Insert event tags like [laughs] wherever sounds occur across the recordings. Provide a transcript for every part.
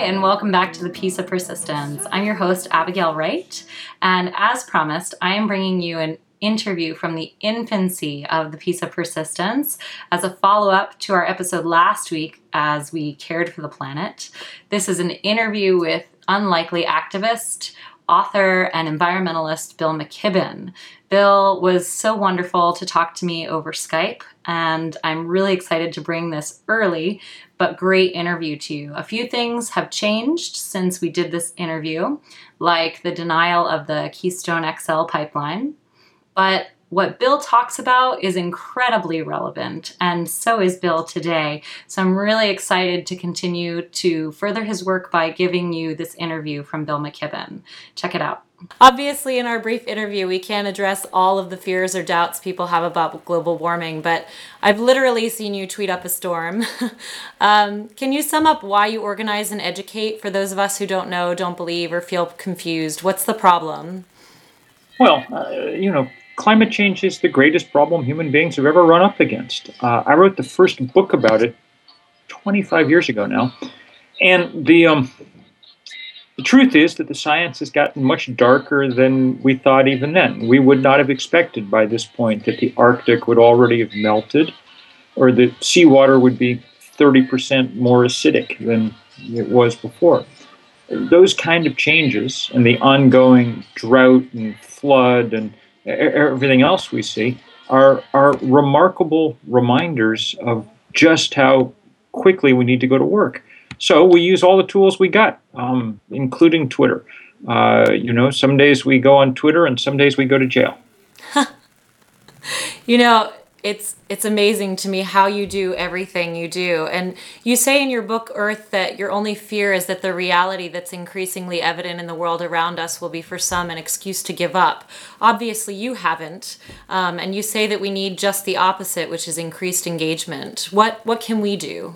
and welcome back to the Piece of Persistence. I'm your host, Abigail Wright, and as promised, I am bringing you an interview from the infancy of the Piece of Persistence as a follow up to our episode last week as we cared for the planet. This is an interview with unlikely activist, author, and environmentalist Bill McKibben. Bill was so wonderful to talk to me over Skype, and I'm really excited to bring this early but great interview to you. A few things have changed since we did this interview, like the denial of the Keystone XL pipeline. But what Bill talks about is incredibly relevant, and so is Bill today. So I'm really excited to continue to further his work by giving you this interview from Bill McKibben. Check it out. Obviously, in our brief interview, we can't address all of the fears or doubts people have about global warming, but I've literally seen you tweet up a storm. [laughs] um, can you sum up why you organize and educate for those of us who don't know, don't believe, or feel confused? What's the problem? Well, uh, you know, climate change is the greatest problem human beings have ever run up against. Uh, I wrote the first book about it 25 years ago now. And the. Um, the truth is that the science has gotten much darker than we thought even then. We would not have expected by this point that the Arctic would already have melted or that seawater would be 30% more acidic than it was before. Those kind of changes and the ongoing drought and flood and everything else we see are, are remarkable reminders of just how quickly we need to go to work. So we use all the tools we got, um, including Twitter. Uh, you know, some days we go on Twitter and some days we go to jail. [laughs] you know, it's it's amazing to me how you do everything you do. And you say in your book Eaarth that your only fear is that the reality that's increasingly evident in the world around us will be for some an excuse to give up. Obviously, you haven't, um, and you say that we need just the opposite, which is increased engagement. What what can we do?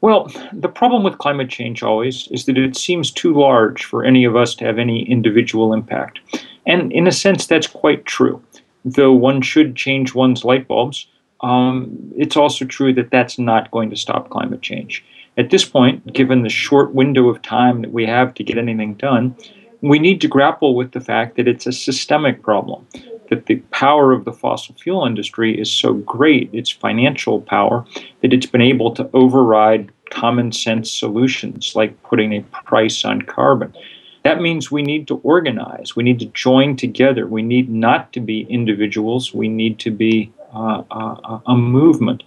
Well, the problem with climate change always is that it seems too large for any of us to have any individual impact. And in a sense, that's quite true. Though one should change one's light bulbs, um, it's also true that that's not going to stop climate change. At this point, given the short window of time that we have to get anything done, we need to grapple with the fact that it's a systemic problem, that the power of the fossil fuel industry is so great, its financial power, that it's been able to override common sense solutions like putting a price on carbon. That means we need to organize, we need to join together, we need not to be individuals, we need to be uh, uh, a movement.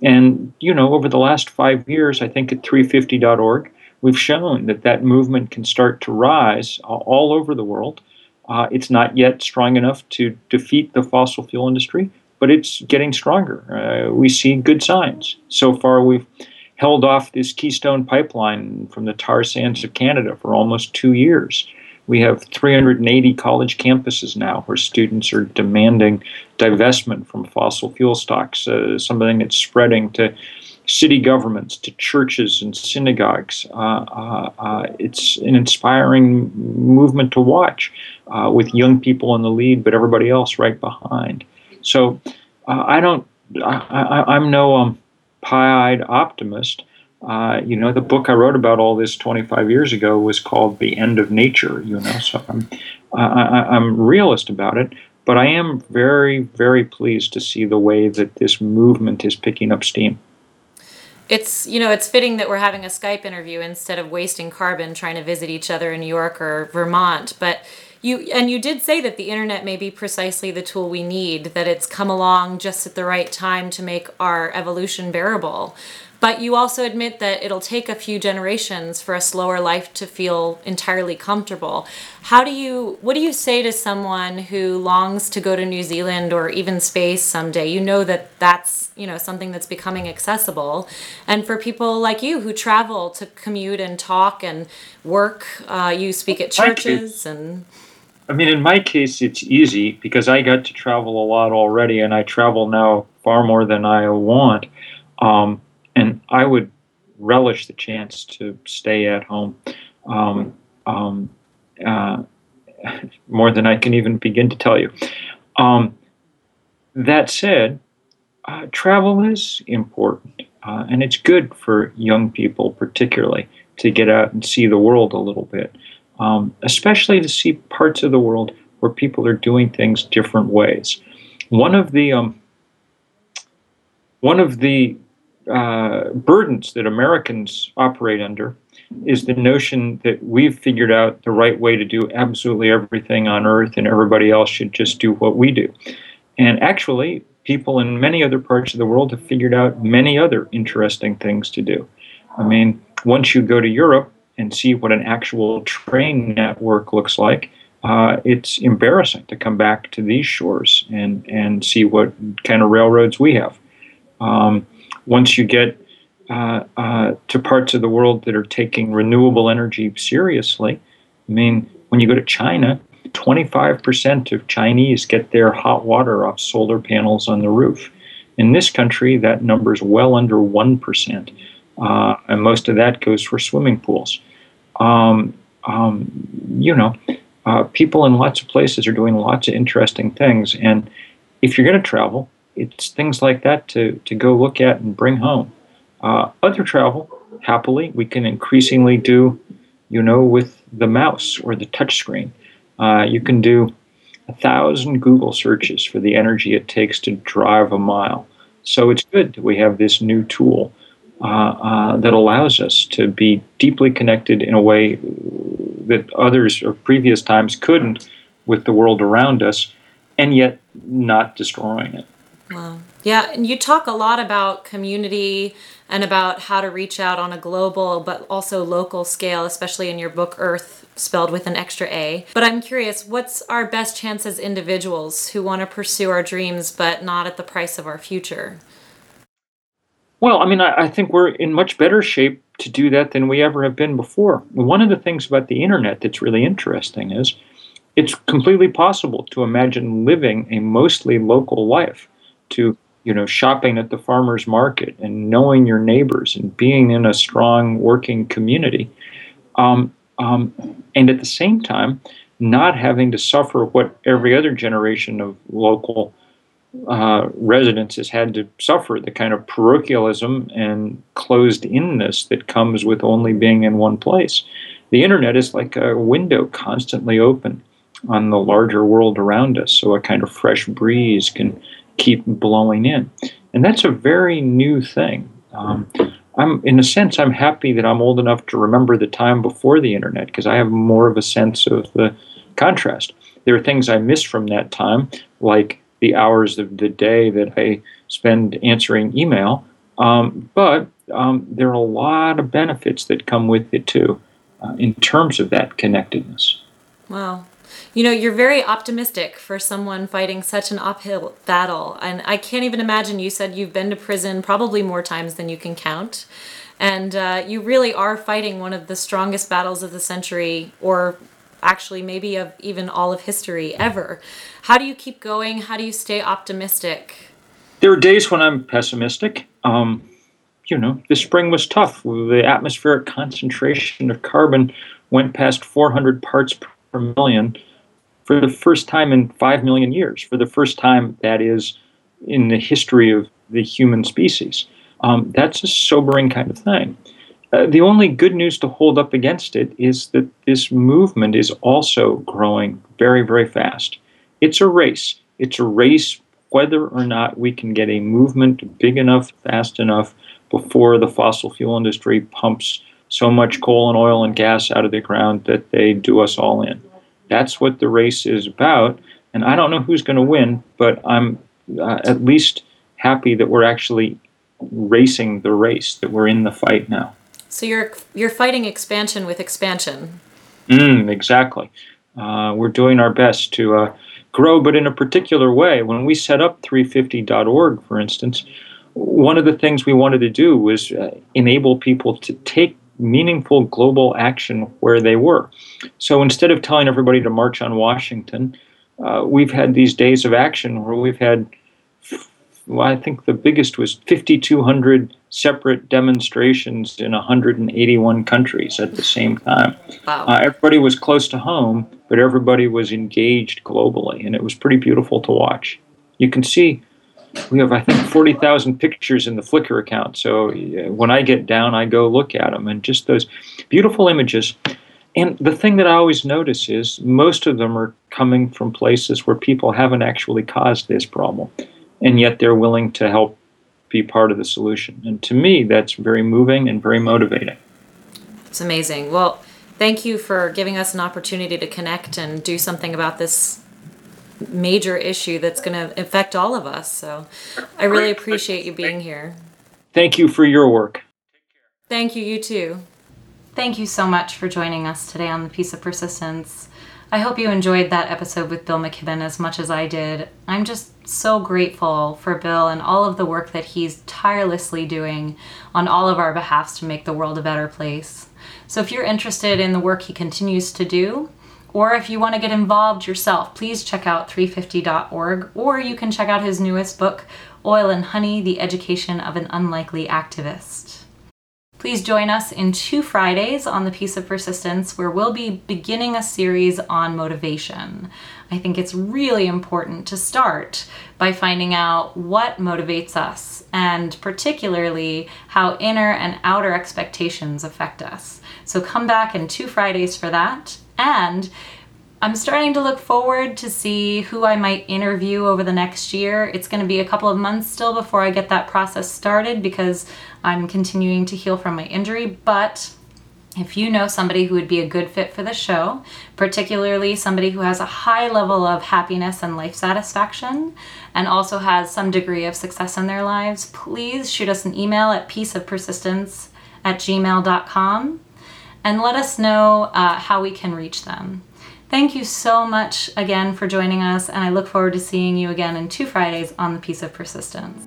And, you know, over the last five years, I think at 350.org, we've shown that that movement can start to rise all over the world. Uh, it's not yet strong enough to defeat the fossil fuel industry, but it's getting stronger. Uh, we see good signs. So far, we've held off this Keystone pipeline from the tar sands of Canada for almost two years. We have 380 college campuses now where students are demanding divestment from fossil fuel stocks, uh, something that's spreading to city governments, to churches and synagogues. Uh, uh, uh it's an inspiring movement to watch uh, with young people in the lead, but everybody else right behind. So uh, I don't, I, am no um, pie-eyed optimist. Uh, you know, the book I wrote about all this 25 years ago was called "The End of Nature." You know, so I'm I, am realist about it, but I am very, very pleased to see the way that this movement is picking up steam. It's you know it's fitting that we're having a Skype interview instead of wasting carbon trying to visit each other in New York or Vermont, but you and you did say that the internet may be precisely the tool we need that it's come along just at the right time to make our evolution bearable. But you also admit that it'll take a few generations for a slower life to feel entirely comfortable. How do you what do you say to someone who longs to go to new zealand or even space someday? You know that that's you know something that's becoming accessible. And for people like you who travel to commute and talk and work uh, you speak at churches and I mean, in my case, it's easy because I got to travel a lot already, and I travel now far more than I want. Um, and I would relish the chance to stay at home um, um, uh, [laughs] more than I can even begin to tell you. Um, that said, uh, travel is important, uh, and it's good for young people, particularly. to get out and see the world a little bit, um, especially to see parts of the world where people are doing things different ways. One of the um, one of the uh, burdens that Americans operate under is the notion that we've figured out the right way to do absolutely everything on Earth and everybody else should just do what we do. And actually, people in many other parts of the world have figured out many other interesting things to do. I mean, once you go to Europe and see what an actual train network looks like, uh, it's embarrassing to come back to these shores and, and see what kind of railroads we have. Um, once you get uh, uh, to parts of the world that are taking renewable energy seriously, I mean, when you go to China, 25% of Chinese get their hot water off solar panels on the roof. In this country, that number is well under 1%, uh, and most of that goes for swimming pools. Um, um, you know, uh, people in lots of places are doing lots of interesting things, and if you're going to travel, it's things like that to, to go look at and bring home. Uh, other travel, happily, we can increasingly do, you know, with the mouse or the touchscreen. Uh, you can do a thousand Google searches for the energy it takes to drive a mile. So it's good that we have this new tool uh, uh, that allows us to be deeply connected in a way that others of previous times couldn't with the world around us, and yet not destroying it. Wow. Yeah, and you talk a lot about community and about how to reach out on a global but also local scale, especially in your book Eaarth, spelled with an extra A. But I'm curious, what's our best chance as individuals who want to pursue our dreams but not at the price of our future? Well, I mean, I, I think we're in much better shape to do that than we ever have been before. One of the things about the internet that's really interesting is it's completely possible to imagine living a mostly local life, to you know, shopping at the farmer's market and knowing your neighbors and being in a strong working community. Um, um, and at the same time, not having to suffer what every other generation of local uh, residents has had to suffer the kind of parochialism and closed inness that comes with only being in one place. The internet is like a window constantly open on the larger world around us, so a kind of fresh breeze can keep blowing in. And that's a very new thing. Um, I'm, in a sense, I'm happy that I'm old enough to remember the time before the internet because I have more of a sense of the contrast. There are things I miss from that time, like the hours of the day that I spend answering email. Um, but um, there are a lot of benefits that come with it too, uh, in terms of that connectedness. Wow. You know, you're very optimistic for someone fighting such an uphill battle. And I can't even imagine you said you've been to prison probably more times than you can count. And uh, you really are fighting one of the strongest battles of the century, or actually, maybe of even all of history ever. How do you keep going? How do you stay optimistic? There are days when I'm pessimistic. Um, you know, the spring was tough. The atmospheric concentration of carbon went past 400 parts per million for the first time in 5 million years, for the first time, that is, in the history of the human species. Um, that's a sobering kind of thing. Uh, the only good news to hold up against it is that this movement is also growing very, very fast. It's a race. It's a race whether or not we can get a movement big enough, fast enough before the fossil fuel industry pumps so much coal and oil and gas out of the ground that they do us all in. That's what the race is about. And I don't know who's going to win, but I'm uh, at least happy that we're actually racing the race, that we're in the fight now. So you're you're fighting expansion with expansion. Mm, exactly. Uh, we're doing our best to uh, grow, but in a particular way. When we set up 350.org, for instance, one of the things we wanted to do was uh, enable people to take meaningful global action where they were. So instead of telling everybody to march on Washington, uh, we've had these days of action where we've had, well, I think the biggest was 5,200 separate demonstrations in 181 countries at the same time. Wow. Uh, everybody was close to home, but everybody was engaged globally, and it was pretty beautiful to watch. You can see we have, I think, 40,000 pictures in the Flickr account. So when I get down, I go look at them and just those beautiful images. And the thing that I always notice is most of them are coming from places where people haven't actually caused this problem, and yet they're willing to help be part of the solution. And to me, that's very moving and very motivating. It's amazing. Well, thank you for giving us an opportunity to connect and do something about this major issue that's going to affect all of us. So I really appreciate you being here. Thank you for your work. Thank you, you too. Thank you so much for joining us today on The Piece of Persistence. I hope you enjoyed that episode with Bill McKibben as much as I did. I'm just so grateful for Bill and all of the work that he's tirelessly doing on all of our behalfs to make the world a better place. So if you're interested in the work he continues to do, or if you want to get involved yourself, please check out 350.org, or you can check out his newest book, Oil and Honey The Education of an Unlikely Activist. Please join us in two Fridays on the Piece of Persistence, where we'll be beginning a series on motivation. I think it's really important to start by finding out what motivates us, and particularly how inner and outer expectations affect us. So come back in two Fridays for that. And I'm starting to look forward to see who I might interview over the next year. It's going to be a couple of months still before I get that process started because I'm continuing to heal from my injury. But if you know somebody who would be a good fit for the show, particularly somebody who has a high level of happiness and life satisfaction and also has some degree of success in their lives, please shoot us an email at pieceofpersistence at gmail.com and let us know uh, how we can reach them. Thank you so much again for joining us, and I look forward to seeing you again in two Fridays on the Piece of Persistence.